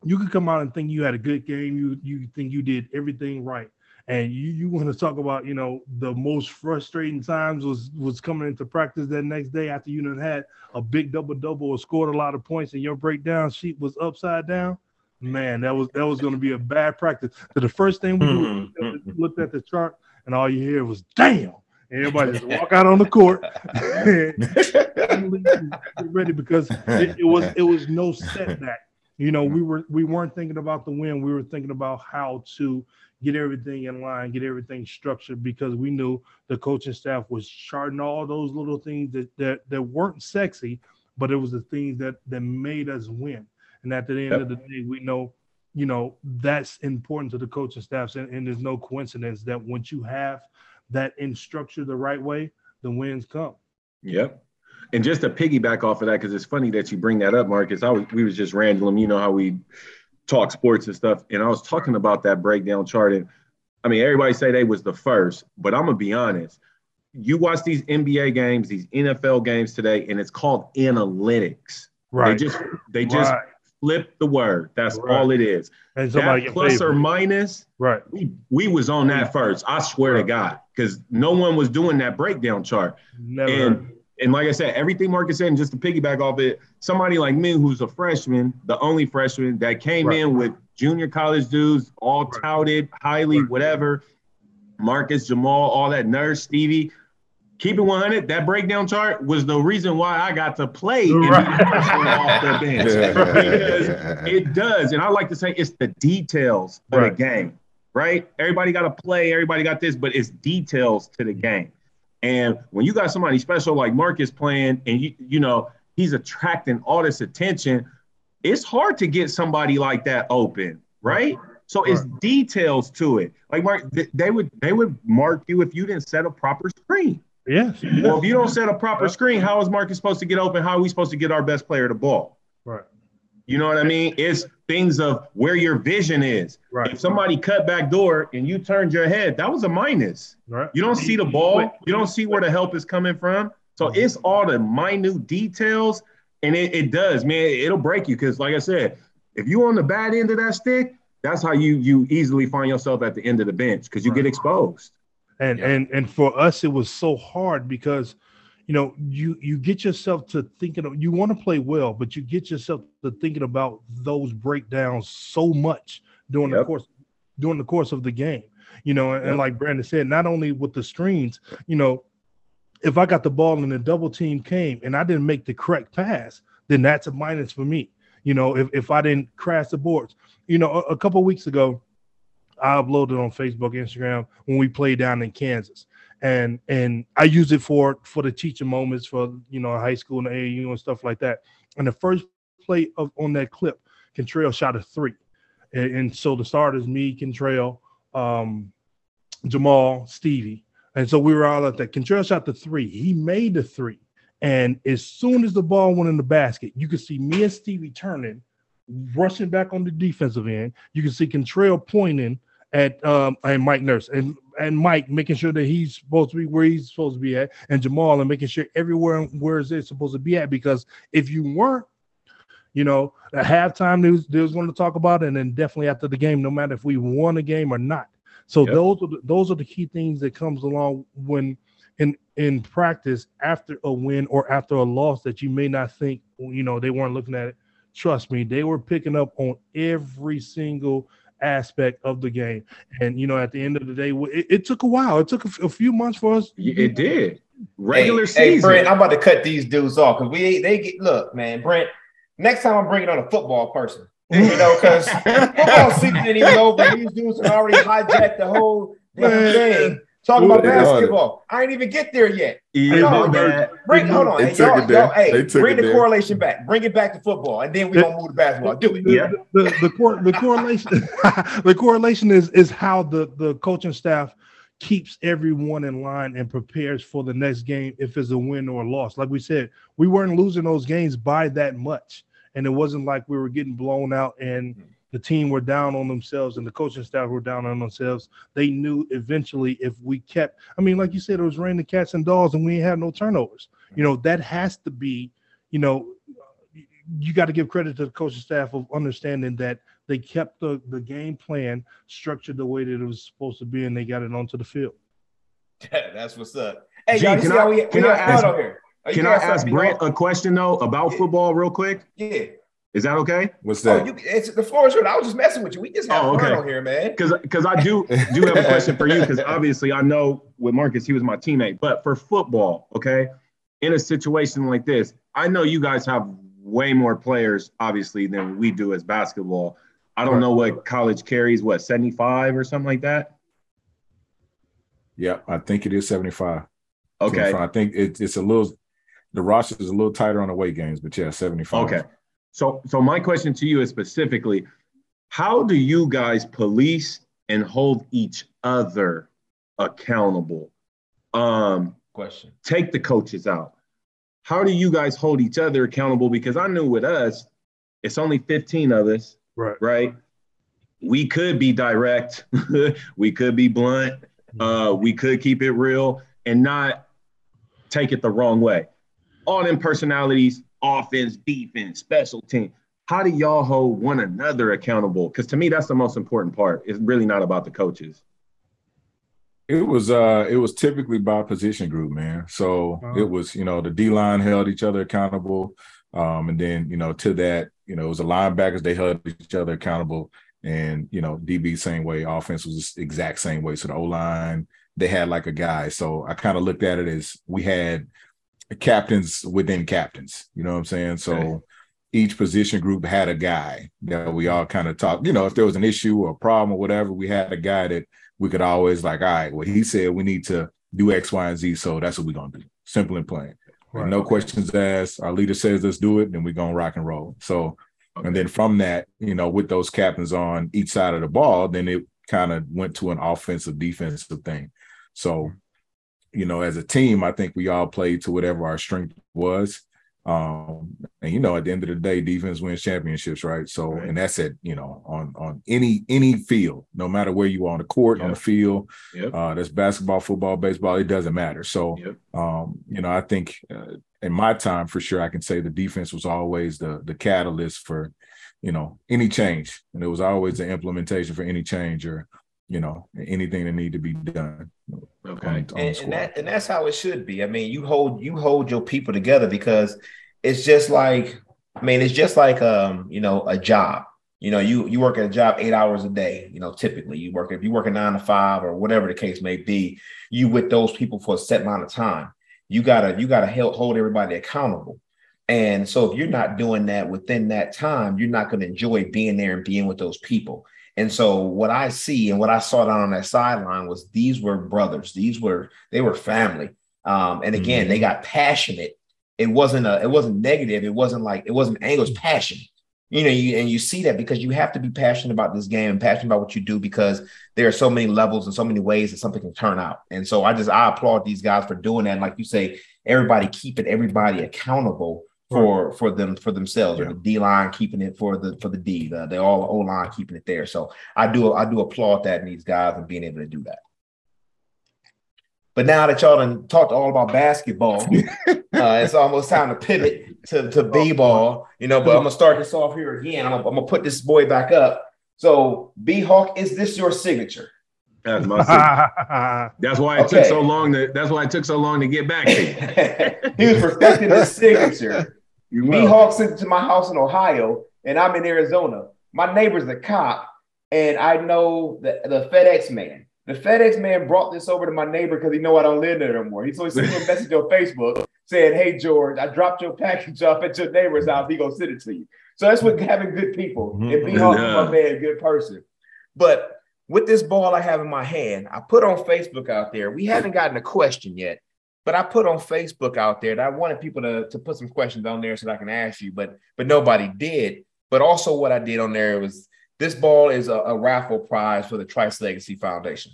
you could come out and think you had a good game, you you think you did everything right, and you you want to talk about you know the most frustrating times was was coming into practice that next day after you had a big double double or scored a lot of points and your breakdown sheet was upside down? Man that was that was going to be a bad practice. So the first thing we mm-hmm. looked at the chart and all you hear was damn! Everybody just walk out on the court. [laughs] [laughs] Get ready because it, it was it was no setback you know mm-hmm. we were we weren't thinking about the win we were thinking about how to get everything in line, get everything structured because we knew the coaching staff was charting all those little things that that, that weren't sexy, but it was the things that that made us win. And at the end yep. of the day, we know, you know, that's important to the coaching staffs. And, and there's no coincidence that once you have that in structure the right way, the wins come. Yep. And just to piggyback off of that, because it's funny that you bring that up, Marcus. I was we was just random. You know how we talk sports and stuff. And I was talking about that breakdown chart. And I mean, everybody say they was the first, but I'm gonna be honest. You watch these NBA games, these NFL games today, and it's called analytics. Right. They just they just right. flip the word. That's right. all it is. And that plus or minus. Right. We we was on that first. I swear right. to God, because no one was doing that breakdown chart. Never. And and like I said, everything Marcus said, and just to piggyback off it, somebody like me who's a freshman, the only freshman that came right. in with junior college dudes, all right. touted, highly, right. whatever. Marcus, Jamaal, all that nurse, Stevie. Keep it 100. That breakdown chart was the reason why I got to play right. off the [laughs] bench because it does. And I like to say it's the details of the game, right? Everybody got to play. Everybody got this, but it's details to the mm-hmm. game. And when you got somebody special like Marcus playing, and you you know he's attracting all this attention, it's hard to get somebody like that open, right? So it's details to it. Like Mark, they would they would mark you if you didn't set a proper screen. Yes. Well, if you don't set a proper screen, how is Marcus supposed to get open? How are we supposed to get our best player the ball? Right. You know what I mean? It's things of where your vision is. Right. If somebody cut back door and you turned your head, that was a minus. Right. You don't see the ball. You don't see where the help is coming from. So mm-hmm. it's all the minute details, and it, it does, man. It'll break you because, like I said, if you're on the bad end of that stick, that's how you you easily find yourself at the end of the bench because you right. get exposed. And yeah. and and for us, it was so hard because – you know you you get yourself to thinking of you want to play well but you get yourself to thinking about those breakdowns so much during yep. the course during the course of the game you know and, yep. and like brandon said not only with the screens you know if i got the ball and the double team came and i didn't make the correct pass then that's a minus for me you know if, if i didn't crash the boards you know a, a couple weeks ago i uploaded on facebook instagram when we played down in kansas and and I use it for for the teaching moments for you know high school and AAU and stuff like that. And the first play of on that clip, Kantrell shot a three, and, and so the starters me, Kantrell, um, Jamaal, Stevie, and so we were all at that. Kantrell shot the three. He made the three, and as soon as the ball went in the basket, you could see me and Stevie turning, rushing back on the defensive end. You can see Kantrell pointing at um and Mike Nurse and and Mike making sure that he's supposed to be where he's supposed to be at, and Jamaal and making sure everywhere where it's supposed to be at. Because if you weren't, you know, at halftime news they was going to talk about it, and then definitely after the game, no matter if we won the game or not. So yep. those are the, those are the key things that comes along when in in practice after a win or after a loss that you may not think you know they weren't looking at it. Trust me, they were picking up on every single aspect of the game. And you know, at the end of the day, it, it took a while. It took a, a, few months for us. It did. Regular hey, season. Hey, Brent, I'm about to cut these dudes off because we they get look, man, Brent. Next time I'm bringing on a football person, [laughs] you know, because football season ain't even over. These dudes have already hijacked the whole damn thing. Talking about basketball. I ain't even get there yet. Yeah, no, bring hold on. Hey, y'all, y'all, hey bring the there. correlation back. Bring it back to football, and then we gonna move to basketball. Do it. Yeah. The, the, the, cor- the correlation [laughs] the correlation is is how the, the coaching staff keeps everyone in line and prepares for the next game if it's a win or a loss. Like we said, we weren't losing those games by that much. And it wasn't like we were getting blown out and mm-hmm the team were down on themselves and the coaching staff were down on themselves. They knew eventually if we kept, I mean, like you said, it was raining cats and dogs and we had no turnovers. You know, that has to be, you know, you got to give credit to the coaching staff of understanding that they kept the, the game plan structured the way that it was supposed to be and they got it onto the field. [laughs] That's what's up. Hey, Gee, y'all, can I, we, can I ask, can I ask Brent a question though about yeah. football real quick? Yeah. Is that okay? What's oh, that? Oh, you, it's the floor is yours. I was just messing with you. We just have oh, okay. fun on here, man. Because because I do do have a question for you because [laughs] obviously I know with Marcus he was my teammate, but for football, okay, in a situation like this, I know you guys have way more players obviously than we do as basketball. I don't know what college carries, what seventy five or something like that. Yeah, I think it is seventy five. Okay, I think it, it's a little. The roster is a little tighter on the weight games, but yeah, seventy five. Okay. So, so my question to you is specifically, how do you guys police and hold each other accountable? Um, question. Take the coaches out. How do you guys hold each other accountable? Because I knew with us, it's only 15 of us, right? Right. We could be direct, [laughs] we could be blunt, uh, we could keep it real and not take it the wrong way. All them personalities offense, defense, special team. How do y'all hold one another accountable? Because to me, that's the most important part. It's really not about the coaches. It was uh it was typically by position group, man. So uh-huh. it was, you know, the D line held each other accountable. Um, and then, you know, to that, you know, it was the linebackers, they held each other accountable. And, you know, DB same way, offense was the exact same way. So the O line, they had like a guy. So I kind of looked at it as we had captains within captains. You know what I'm saying? So okay. each position group had a guy that we all kind of talked. You know, if there was an issue or a problem or whatever, we had a guy that we could always like, all right, well, he said we need to do X, Y, and Z. So that's what we're gonna do. Simple and plain. Right. No questions asked. Our leader says let's do it, then we're gonna rock and roll. So okay. and then from that, you know, with those captains on each side of the ball, then it kind of went to an offensive defensive thing. So mm-hmm. You know, as a team, I think we all played to whatever our strength was. Um, and you know, at the end of the day, defense wins championships, right? So, right. and that's it, you know, on on any any field, no matter where you are on the court, yep. on the field, yep. uh, that's basketball, football, baseball, it doesn't matter. So, yep. um, you know, I think uh, in my time, for sure, I can say the defense was always the the catalyst for, you know, any change, and it was always the implementation for any change or you know anything that need to be done okay. on, on and, and, that, and that's how it should be. I mean you hold you hold your people together because it's just like i mean it's just like um you know a job. You know you you work at a job eight hours a day you know typically. You work if you work a nine to five or whatever the case may be you with those people for a set amount of time. You gotta you gotta help hold everybody accountable. And so if you're not doing that within that time you're not going to enjoy being there and being with those people and so what I see and what I saw down on that sideline was these were brothers. These were they were family. Um, and again, mm-hmm. they got passionate. It wasn't a it wasn't negative. It wasn't like it wasn't anger, it was passion. You know, you, and you see that because you have to be passionate about this game and passionate about what you do because there are so many levels and so many ways that something can turn out. And so I just I applaud these guys for doing that. And like you say, everybody keeping everybody accountable for for them for themselves yeah. or the D line keeping it for the for the D the, the all O line keeping it there. So I do I do applaud that in these guys and being able to do that. But now that y'all done talked all about basketball, [laughs] uh, it's almost time to pivot to, to B ball, you know. But I'm gonna start this off here again. I'm gonna, I'm gonna put this boy back up. So B Hawk, is this your signature? That's my signature. [laughs] that's why it okay. took so long to. That's why it took so long to get back to. You. [laughs] he was perfecting his signature. Me Hawk sent it to my house in Ohio, and I'm in Arizona. My neighbor's a cop, and I know the, the FedEx man. The FedEx man brought this over to my neighbor because he know I don't live there anymore. He so he sent me a [laughs] message on Facebook saying, "Hey George, I dropped your package off at your neighbor's house. He gonna send it to you." So that's what having good people mm-hmm. and be yeah. my man, good person. But with this ball I have in my hand, I put on Facebook out there. We haven't gotten a question yet, but I put on Facebook out there that I wanted people to, to put some questions on there so that I can ask you, but but nobody did. But also what I did on there was this ball is a, a raffle prize for the Trice Legacy Foundation.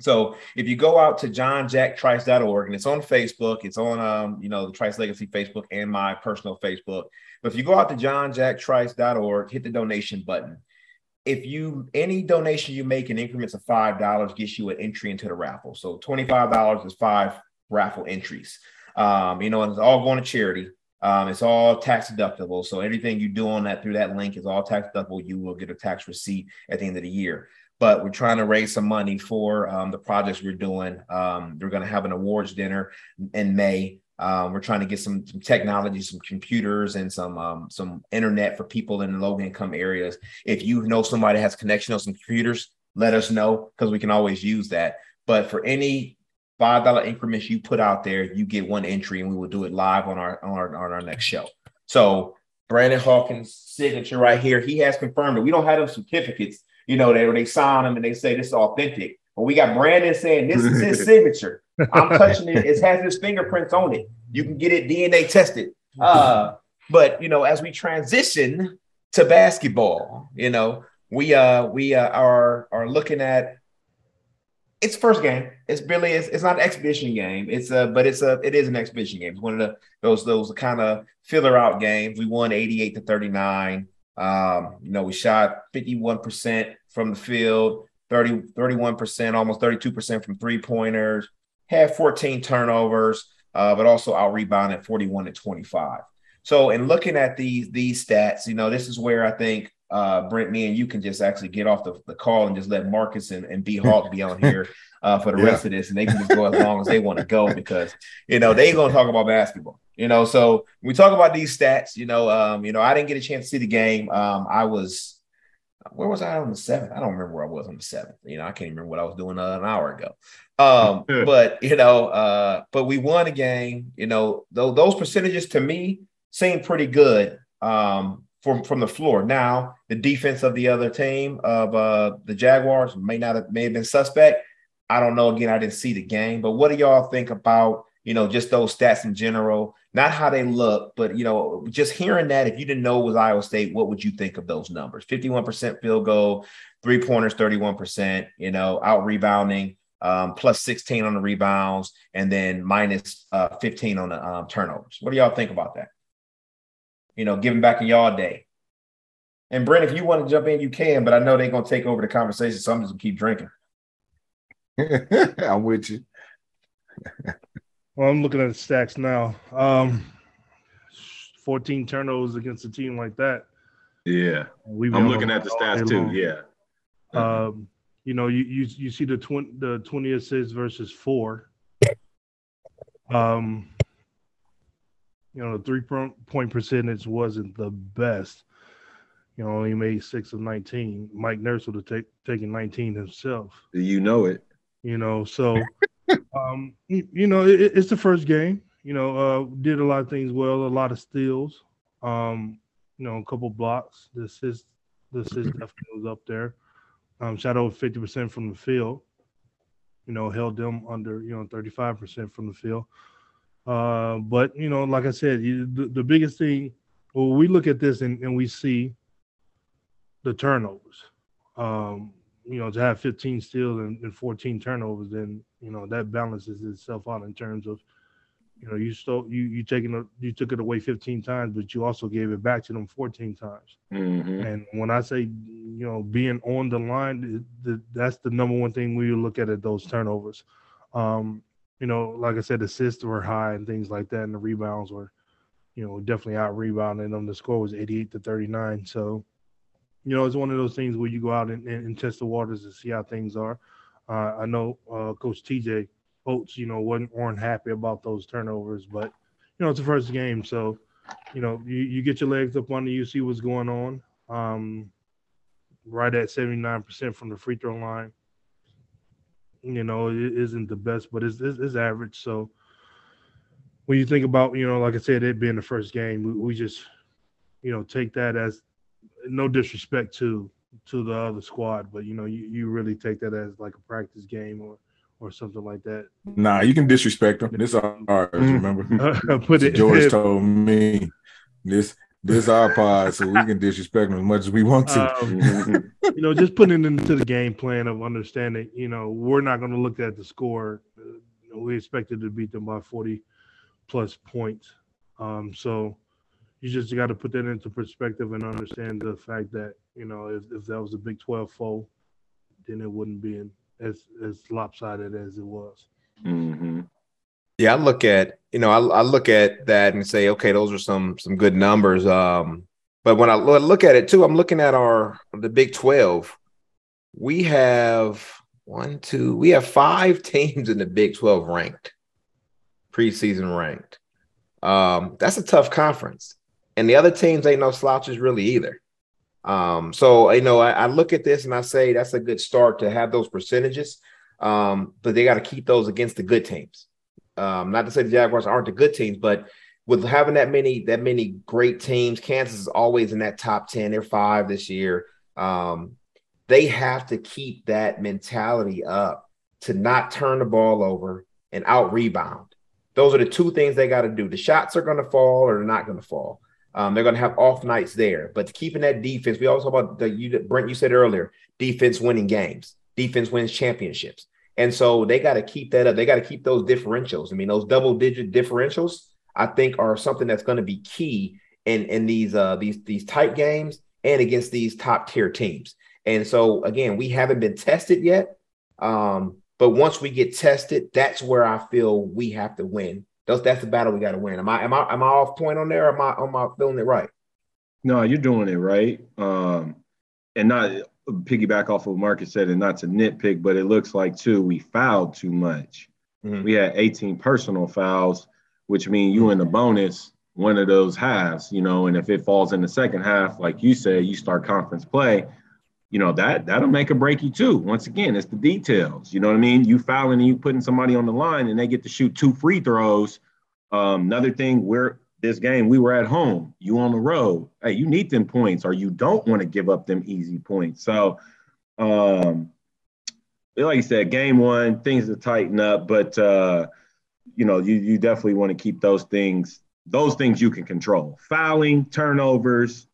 So if you go out to johnjacktrice.org and it's on Facebook, it's on um, you know, the Trice Legacy Facebook and my personal Facebook. But if you go out to johnjacktrice.org, hit the donation button. If you any donation you make in increments of five dollars gets you an entry into the raffle. So $25 is five raffle entries. Um, you know, it's all going to charity. Um, it's all tax deductible. So anything you do on that through that link is all tax deductible. You will get a tax receipt at the end of the year. But we're trying to raise some money for um, the projects we're doing. Um, we're going to have an awards dinner in May. Um, we're trying to get some, some technology, some computers, and some um, some internet for people in low income areas. If you know somebody has connection on some computers, let us know because we can always use that. But for any five dollar increments you put out there, you get one entry, and we will do it live on our on our on our next show. So Brandon Hawkins' signature right here, he has confirmed it. We don't have those certificates, you know, they they sign them and they say this is authentic. But we got Brandon saying this is his [laughs] signature. I'm touching it. [laughs] It has his fingerprints on it. You can get it DNA tested. Uh, but you know, as we transition to basketball, you know, we uh we uh, are are looking at it's first game. It's really it's, it's not an exhibition game. It's a but it's a it is an exhibition game. It's one of the those those kind of filler out games. We won 88 to 39. Um, you know, we shot 51% from the field, 30, 31%, almost 32% from three pointers, had 14 turnovers, uh, but also out rebounded 41 to 25. So in looking at these these stats, you know, this is where I think uh, Brent, me and you can just actually get off the, the call and just let Marcus and, and B Hawk be on here uh, for the yeah. rest of this, and they can just go as long as they want to go [laughs] because you know they gonna talk about basketball. You know, so we talk about these stats. You know, um, you know, I didn't get a chance to see the game. Um, I was where was I on the seventh? I don't remember where I was on the seventh. You know, I can't even remember what I was doing uh, an hour ago. Um, [laughs] but you know, uh, but we won a game. You know, th- those percentages to me seem pretty good. Um, from from the floor. Now, the defense of the other team of uh, the Jaguars may not have may have been suspect. I don't know. Again, I didn't see the game, but what do y'all think about you know just those stats in general? Not how they look, but you know, just hearing that. If you didn't know it was Iowa State, what would you think of those numbers? Fifty-one percent field goal, three pointers, thirty-one percent. You know, out rebounding. Um, plus 16 on the rebounds and then minus, uh, 15 on the um, turnovers. What do y'all think about that? You know, giving back in y'all day. And Brent, if you want to jump in, you can, but I know they're gonna take over the conversation, so I'm just gonna keep drinking. [laughs] I'm with you. [laughs] well, I'm looking at the stacks now. Um, 14 turnovers against a team like that. Yeah, we I'm looking at the stats too. Long. Yeah. Um, you know, you you you see the twenty the 20 assists versus four. Um, you know, the three point percentage wasn't the best. You know, he made six of 19. Mike Nurse would have take, taken 19 himself. You know it. You know, so, [laughs] um, you, you know, it, it's the first game. You know, uh, did a lot of things well, a lot of steals, um, you know, a couple blocks. This is this is definitely was up there. Um, shot over 50% from the field. You know, held them under, you know, 35% from the field. Uh, but you know, like I said, you, the, the biggest thing, well, we look at this and, and we see the turnovers. Um, you know, to have 15 steals and, and 14 turnovers, then you know that balances itself out in terms of, you know, you stole you you taking a, you took it away 15 times, but you also gave it back to them 14 times. Mm-hmm. And when I say, you know, being on the line, the, that's the number one thing we look at at those turnovers. Um, you know, like I said, assists were high and things like that, and the rebounds were, you know, definitely out rebounding them. The score was 88 to 39. So, you know, it's one of those things where you go out and, and, and test the waters to see how things are. Uh, I know uh, Coach TJ Oates, you know, wasn't weren't happy about those turnovers, but you know it's the first game, so you know you, you get your legs up under you, see what's going on. Um, right at seventy nine percent from the free throw line. You know, it isn't the best, but it's, it's, it's average. So when you think about, you know, like I said, it being the first game, we, we just, you know, take that as no disrespect to to the other squad, but you know, you, you really take that as like a practice game or or something like that. Nah, you can disrespect them. This ours, mm. remember? [laughs] Put it George told me this this our pod, so we can disrespect them as much as we want to. Um, you know, just putting it into the game plan of understanding, you know, we're not going to look at the score. Uh, we expected to beat them by 40 plus points. Um, so you just got to put that into perspective and understand the fact that, you know, if, if that was a Big 12 foe, then it wouldn't be in, as, as lopsided as it was. Mm-hmm. Yeah, I look at you know I, I look at that and say, okay, those are some some good numbers. Um, but when I look at it too, I'm looking at our the Big Twelve. We have one, two, we have five [laughs] teams in the Big Twelve ranked, preseason ranked. Um, that's a tough conference, and the other teams ain't no slouches really either. Um, so you know, I, I look at this and I say that's a good start to have those percentages. Um, but they got to keep those against the good teams. Um, not to say the Jaguars aren't the good teams, but with having that many that many great teams, Kansas is always in that top ten. They're five this year. Um, they have to keep that mentality up to not turn the ball over and out rebound. Those are the two things they got to do. The shots are going to fall or they're not going to fall. Um, they're going to have off nights there, but keeping that defense. We always talk about the you, Brent. You said earlier, defense winning games, defense wins championships. And so they got to keep that up. They got to keep those differentials. I mean, those double digit differentials, I think, are something that's going to be key in in these uh these these tight games and against these top tier teams. And so again, we haven't been tested yet. Um, but once we get tested, that's where I feel we have to win. That's that's the battle we got to win. Am I am I am I off point on there? am I am I feeling it right? No, you're doing it right. Um, and not piggyback off of what Marcus said, and not to nitpick, but it looks like too we fouled too much. Mm-hmm. We had 18 personal fouls, which mean you in the bonus one of those halves, you know, and if it falls in the second half, like you said, you start conference play, you know, that that'll make a break you too. Once again, it's the details. You know what I mean? You fouling and you putting somebody on the line and they get to shoot two free throws. Um, another thing, we're this game, we were at home, you on the road. Hey, you need them points, or you don't want to give up them easy points. So, um, like you said, game one, things to tighten up, but uh, you know, you you definitely want to keep those things, those things you can control. Fouling, turnovers,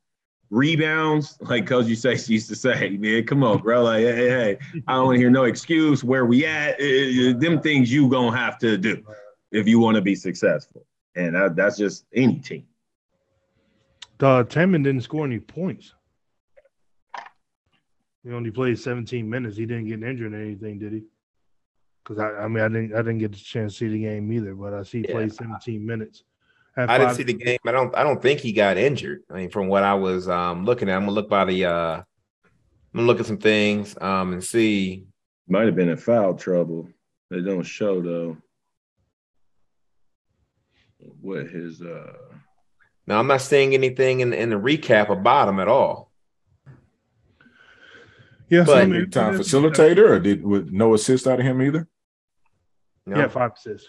rebounds, [laughs] like Coach Eustachy used to say, man, come on, bro. Like, hey, hey, I don't want to hear no excuse where we at. It, it, them things you gonna have to do if you want to be successful and that, that's just any team. Uh, Tamin didn't score any points. He only played 17 minutes. He didn't get injured or anything, did he? Because I, I mean, I didn't, I didn't get the chance to see the game either. But I see he yeah. played 17 minutes. I didn't see the game. I don't, I don't think he got injured. I mean, from what I was um, looking at, I'm gonna look by the, uh, I'm gonna look at some things um, and see. Might have been in foul trouble. They don't show though what his uh now I'm not seeing anything in, in the recap about him at all. Yeah, but so time facilitator or did with no assist out of him either? No. Yeah, five assists.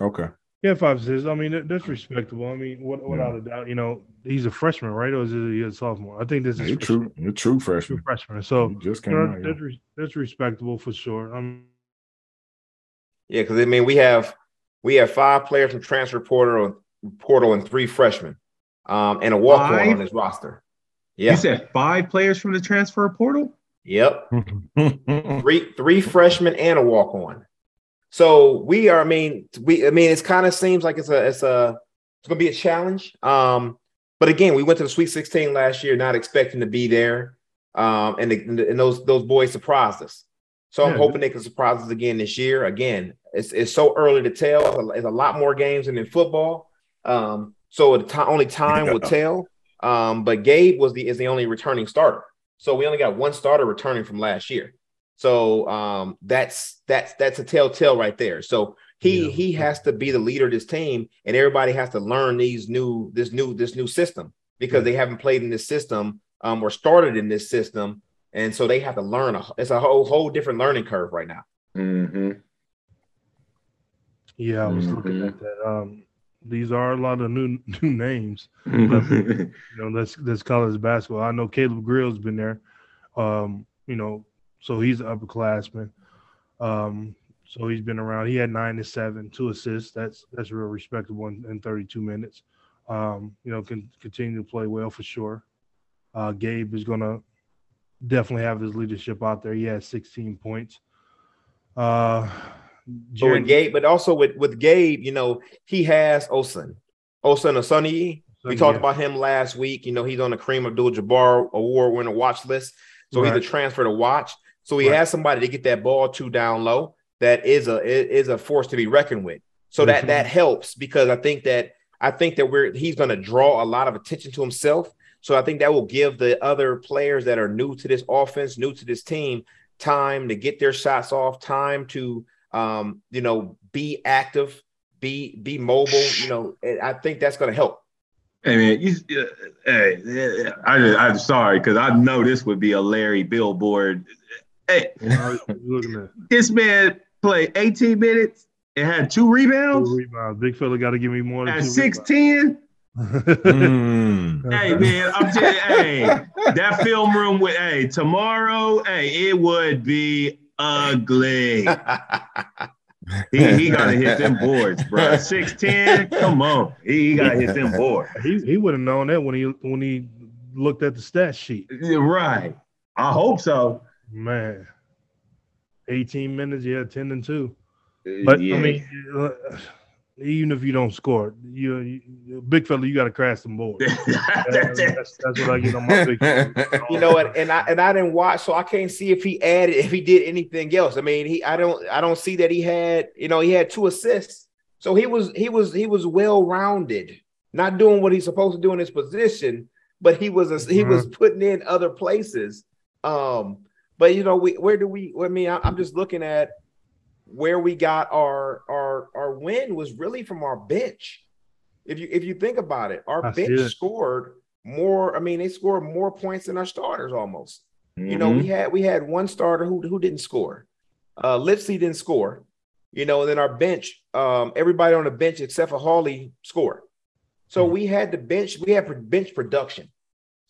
Okay. Yeah, five assists. I mean, that's respectable. I mean, without yeah. a doubt, you know, he's a freshman, right? Or is he a sophomore? I think this is a true, a true freshman. True freshman. So he just came you know, out, that's, yeah. that's respectable for sure. Um, yeah, because I mean, we have we have five players from transfer portal, portal and three freshmen, um, and a walk on on his roster. Yeah, you said five players from the transfer portal. Yep, [laughs] three three freshmen and a walk on. So we are. I mean, we. I mean, it kind of seems like it's a it's a it's going to be a challenge. Um, but again, we went to the Sweet 16 last year, not expecting to be there, um, and, the, and those those boys surprised us. So I'm hoping they can surprise us again this year. Again, it's, it's so early to tell. It's a lot more games than in football. Um, so the t- only time will tell. Um, but Gabe was the is the only returning starter. So we only got one starter returning from last year. So um, that's that's that's a telltale right there. So he yeah. he has to be the leader of this team, and everybody has to learn these new this new this new system because yeah. they haven't played in this system um, or started in this system, and so they have to learn. A, it's a whole whole different learning curve right now. Mm-hmm. Yeah, I was mm-hmm. looking at that. Um, these are a lot of new [laughs] new names. But, [laughs] you know, let's let's college basketball. I know Caleb Grill's been there. Um, you know, so he's an upperclassman. Um, so he's been around. He had nine to seven, two assists. That's that's real respectable in, in 32 minutes. Um, you know, can continue to play well for sure. Uh, Gabe is gonna definitely have his leadership out there. He has 16 points. Uh, but with Gabe, but also with with Gabe, you know, he has Osun, Osun Osunniyi. We talked yeah. about him last week. You know, he's on the Kareem Abdul-Jabbar Award winner watch list, so right. he's a transfer to watch. So he right. has somebody to get that ball to down low. That is a is a force to be reckoned with. So that mm-hmm. that helps because I think that I think that we're he's going to draw a lot of attention to himself. So I think that will give the other players that are new to this offense, new to this team, time to get their shots off, time to um, you know, be active, be be mobile. You know, I think that's going to help. Hey man, you, uh, hey, I, I'm sorry because I know this would be a Larry billboard. Hey, this man played 18 minutes and had two rebounds. Two rebounds. Big fella got to give me more than at 6'10. mm. Hey man, I'm just hey that film room with hey tomorrow. Hey, it would be ugly. [laughs] he, he gotta hit them boards, bro. [laughs] Six ten, come on, he, he gotta hit them boards. [laughs] He he would have known that when he when he looked at the stat sheet. Right. I hope so. Man, eighteen minutes, yeah, ten and two. But yeah. I mean, uh, even if you don't score, you, you big fella, you got to crash some boards. [laughs] that's, that's, that's, what I get on my big. [laughs] You know what? And I and I didn't watch, so I can't see if he added, if he did anything else. I mean, he, I don't, I don't see that he had, you know, he had two assists, so he was, he was, he was well rounded, not doing what he's supposed to do in his position, but he was, a, he mm-hmm. was putting in other places. Um, but you know, we, where do we? I mean, I, I'm just looking at where we got our our our win was really from our bench. If you if you think about it, our bench scored more. I mean, they scored more points than our starters almost. Mm-hmm. You know, we mm-hmm. had we had one starter who who didn't score. Uh Lipsey didn't score. You know, and then our bench, um, everybody on the bench except for Hawley scored. So mm-hmm. we had the bench, we have bench production.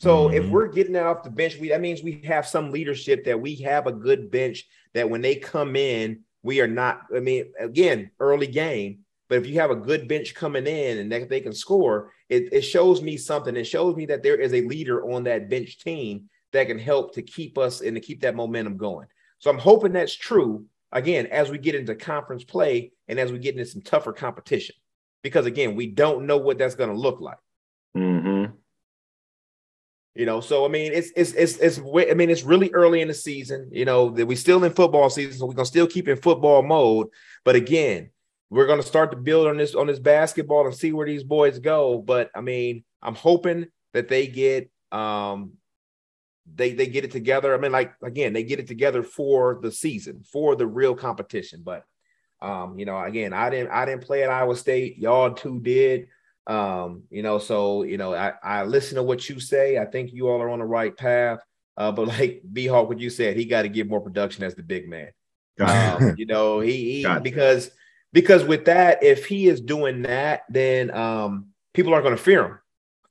So mm-hmm. if we're getting that off the bench, we that means we have some leadership that we have a good bench that when they come in, we are not, I mean, again, early game, but if you have a good bench coming in and that they can score, it, it shows me something. It shows me that there is a leader on that bench team that can help to keep us and to keep that momentum going. So I'm hoping that's true again as we get into conference play and as we get into some tougher competition. Because again, we don't know what that's going to look like. You know, so I mean, it's it's it's it's I mean, it's really early in the season. You know, that we still in football season, so we're gonna still keep in football mode. But again, we're gonna start to build on this on this basketball and see where these boys go. But I mean, I'm hoping that they get um they they get it together. I mean, like again, they get it together for the season, for the real competition. But um, you know, again, I didn't I didn't play at Iowa State. Y'all two did. Um, you know, so you know, I, I listen to what you say. I think you all are on the right path. Uh, but [laughs] like B Hawk, what you said, he got to get more production as the big man. Um, you know, he, he gotcha. because because with that, if he is doing that, then um, people aren't going to fear him.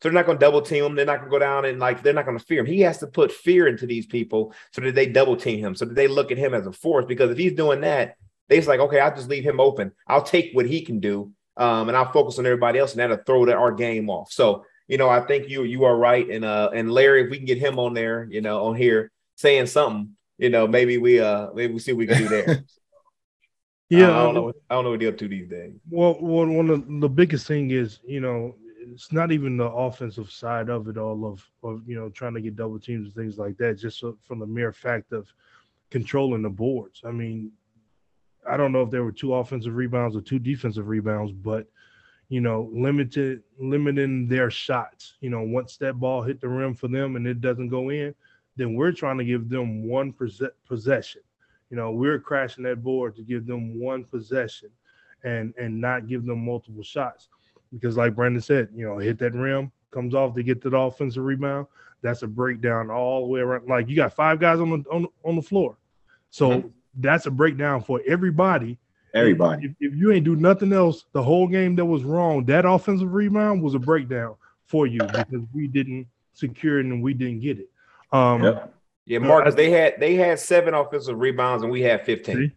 So they're not going to double team him. They're not going to go down and like they're not going to fear him. He has to put fear into these people so that they double team him, so that they look at him as a force. Because if he's doing that, they's like, okay, I'll just leave him open. I'll take what he can do um, and I'll focus on everybody else, and that'll throw that our game off. So, you know, I think you you are right, and uh, and Larry, if we can get him on there, you know, on here saying something, you know, maybe we uh maybe we see what we can do there. [laughs] yeah, I, I don't know. What, I don't know what they're up to these days. Well, one one of the biggest thing is, you know, it's not even the offensive side of it all of of you know trying to get double teams and things like that. Just from the mere fact of controlling the boards. I mean, I don't know if there were two offensive rebounds or two defensive rebounds, but you know, limited limiting their shots. You know, once that ball hit the rim for them and it doesn't go in, then we're trying to give them one possession. You know, we're crashing that board to give them one possession and and not give them multiple shots. Because like Brandon said, you know, hit that rim, comes off to get the offensive rebound. That's a breakdown all the way around. Like you got five guys on the on, on the floor. So mm-hmm. That's a breakdown for everybody. Everybody. If, if, you ain't do nothing else, the whole game that was wrong, that offensive rebound was a breakdown for you because we didn't secure it and we didn't get it. Um, yep. Yeah, Marcus, they had they had seven offensive rebounds and we had 15.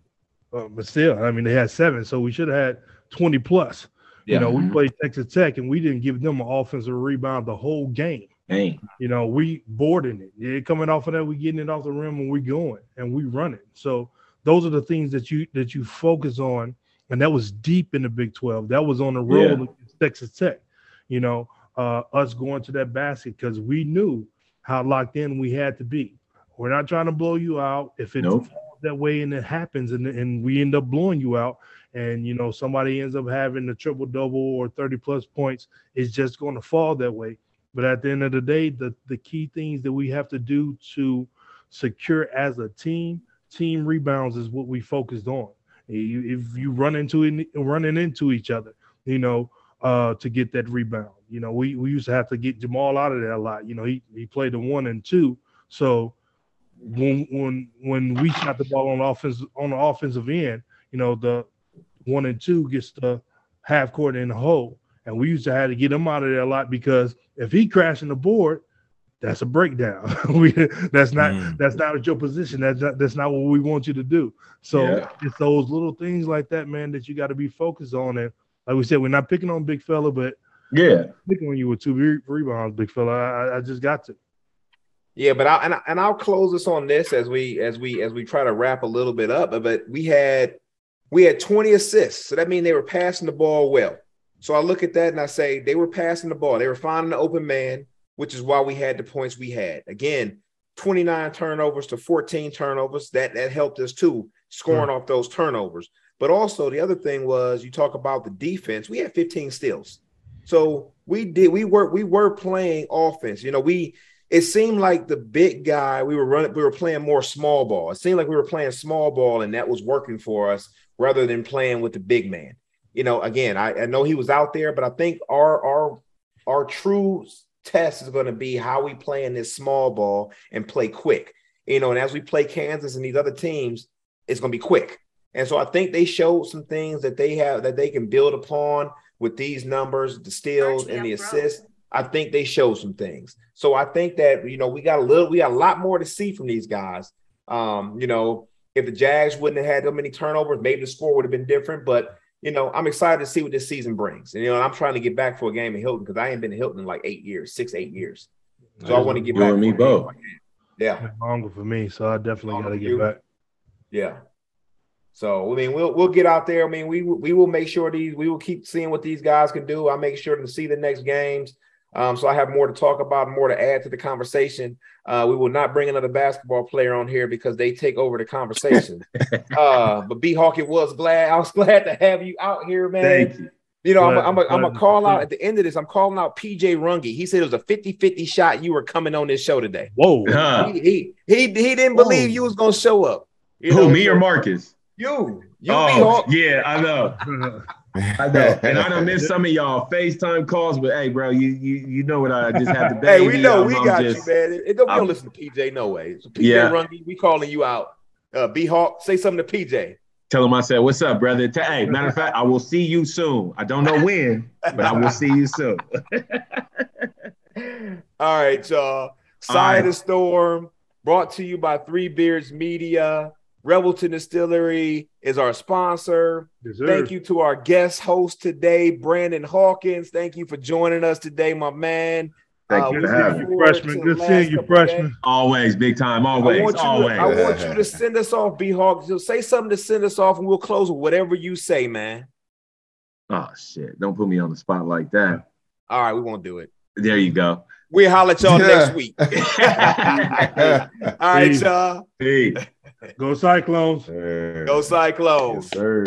Uh, but still, I mean, they had seven, so we should have had 20 plus. Yeah. You know, we mm-hmm. played Texas Tech and we didn't give them an offensive rebound the whole game. Dang. You know, we boarding it. Yeah, coming off of that, we getting it off the rim and we going and we running. So those are the things that you that you focus on. And that was deep in the Big 12. That was on the road yeah. against Texas Tech. You know, uh, us going to that basket because we knew how locked in we had to be. We're not trying to blow you out. If it nope. that way and it happens and, and we end up blowing you out, and you know somebody ends up having a triple double or 30 plus points, it's just going to fall that way. But at the end of the day, the, the key things that we have to do to secure as a team, team rebounds is what we focused on. If you run into it, running into each other, you know, uh, to get that rebound. You know, we, we used to have to get Jamaal out of there a lot. You know, he, he played the one and two. So when when when we shot the ball on the offense on the offensive end, you know, the one and two gets the half court in the hole. And we used to have to get him out of there a lot because if he crashing the board, that's a breakdown. [laughs] we that's not mm. that's not your position. That's not that's not what we want you to do. So yeah. it's those little things like that, man, that you got to be focused on. And like we said, we're not picking on big fella, but yeah, picking on you with two re- rebounds, big fella. I, I just got to. Yeah, but I and, I, and I'll close this on this as we as we as we try to wrap a little bit up. But we had we had 20 assists, so that means they were passing the ball well. So I look at that and I say they were passing the ball. They were finding the open man, which is why we had the points we had. Again, 29 turnovers to 14 turnovers. That that helped us too, scoring mm-hmm. off those turnovers. But also the other thing was you talk about the defense. We had 15 steals. So we did we were we were playing offense. You know, we it seemed like the big guy we were running we were playing more small ball it seemed like we were playing small ball and that was working for us rather than playing with the big man you know again i, I know he was out there but i think our our our true test is going to be how we play in this small ball and play quick you know and as we play kansas and these other teams it's going to be quick and so i think they showed some things that they have that they can build upon with these numbers the steals and the assists I think they showed some things. So I think that you know we got a little, we got a lot more to see from these guys. Um, you know, if the Jags wouldn't have had that many turnovers, maybe the score would have been different. But you know, I'm excited to see what this season brings. And you know, I'm trying to get back for a game in Hilton because I ain't been in Hilton in like eight years, six, eight years. So I want to get back. and Me both. Yeah, longer for me, so I definitely got to get back. Yeah. So I mean, we'll we'll get out there. I mean, we we will make sure these we will keep seeing what these guys can do. I make sure to see the next games. Um, so I have more to talk about, more to add to the conversation. Uh, we will not bring another basketball player on here because they take over the conversation. [laughs] uh, but B Hawk, it was glad I was [laughs] glad to have you out here, man. Thank you. You know, glad, I'm going to call out at the end of this. I'm calling out PJ Runge. He said it was a 50 50 shot you were coming on this show today. Whoa. Huh. He, he, he, he, didn't Whoa. believe you was going to show up. You Who, know, me or Marcus? You. You, oh, Yeah, I know. [laughs] [laughs] I know, and I don't miss [laughs] some of y'all FaceTime calls, but hey, bro, you you you know what I just have to. [laughs] Hey, we know I'm, we got just, you, man. It, it don't, we don't listen to PJ no way. So PJ yeah. Runge, we calling you out. Uh, B Hawk, say something to PJ. Tell him I said, "What's up, brother?" Hey, matter of fact, I will see you soon. I don't know when, but I will see you soon. All right, y'all. Side right. of the storm, brought to you by Three Beards Media. Revelton Distillery is our sponsor. Thank you to our guest host today, Brandon Hawkins. Thank you for joining us today, my man. Thank uh, you for having me. Freshman, good seeing you, freshman. Always, big time, always, I always. To, I want you to send us off, B Hawk. So say something to send us off, and we'll close with whatever you say, man. Oh shit! Don't put me on the spot like that. All right, we won't do it. There you go. We'll holler at y'all next week. [laughs] All right, y'all. Hey. Go Cyclones. Go Cyclones. Yes, sir.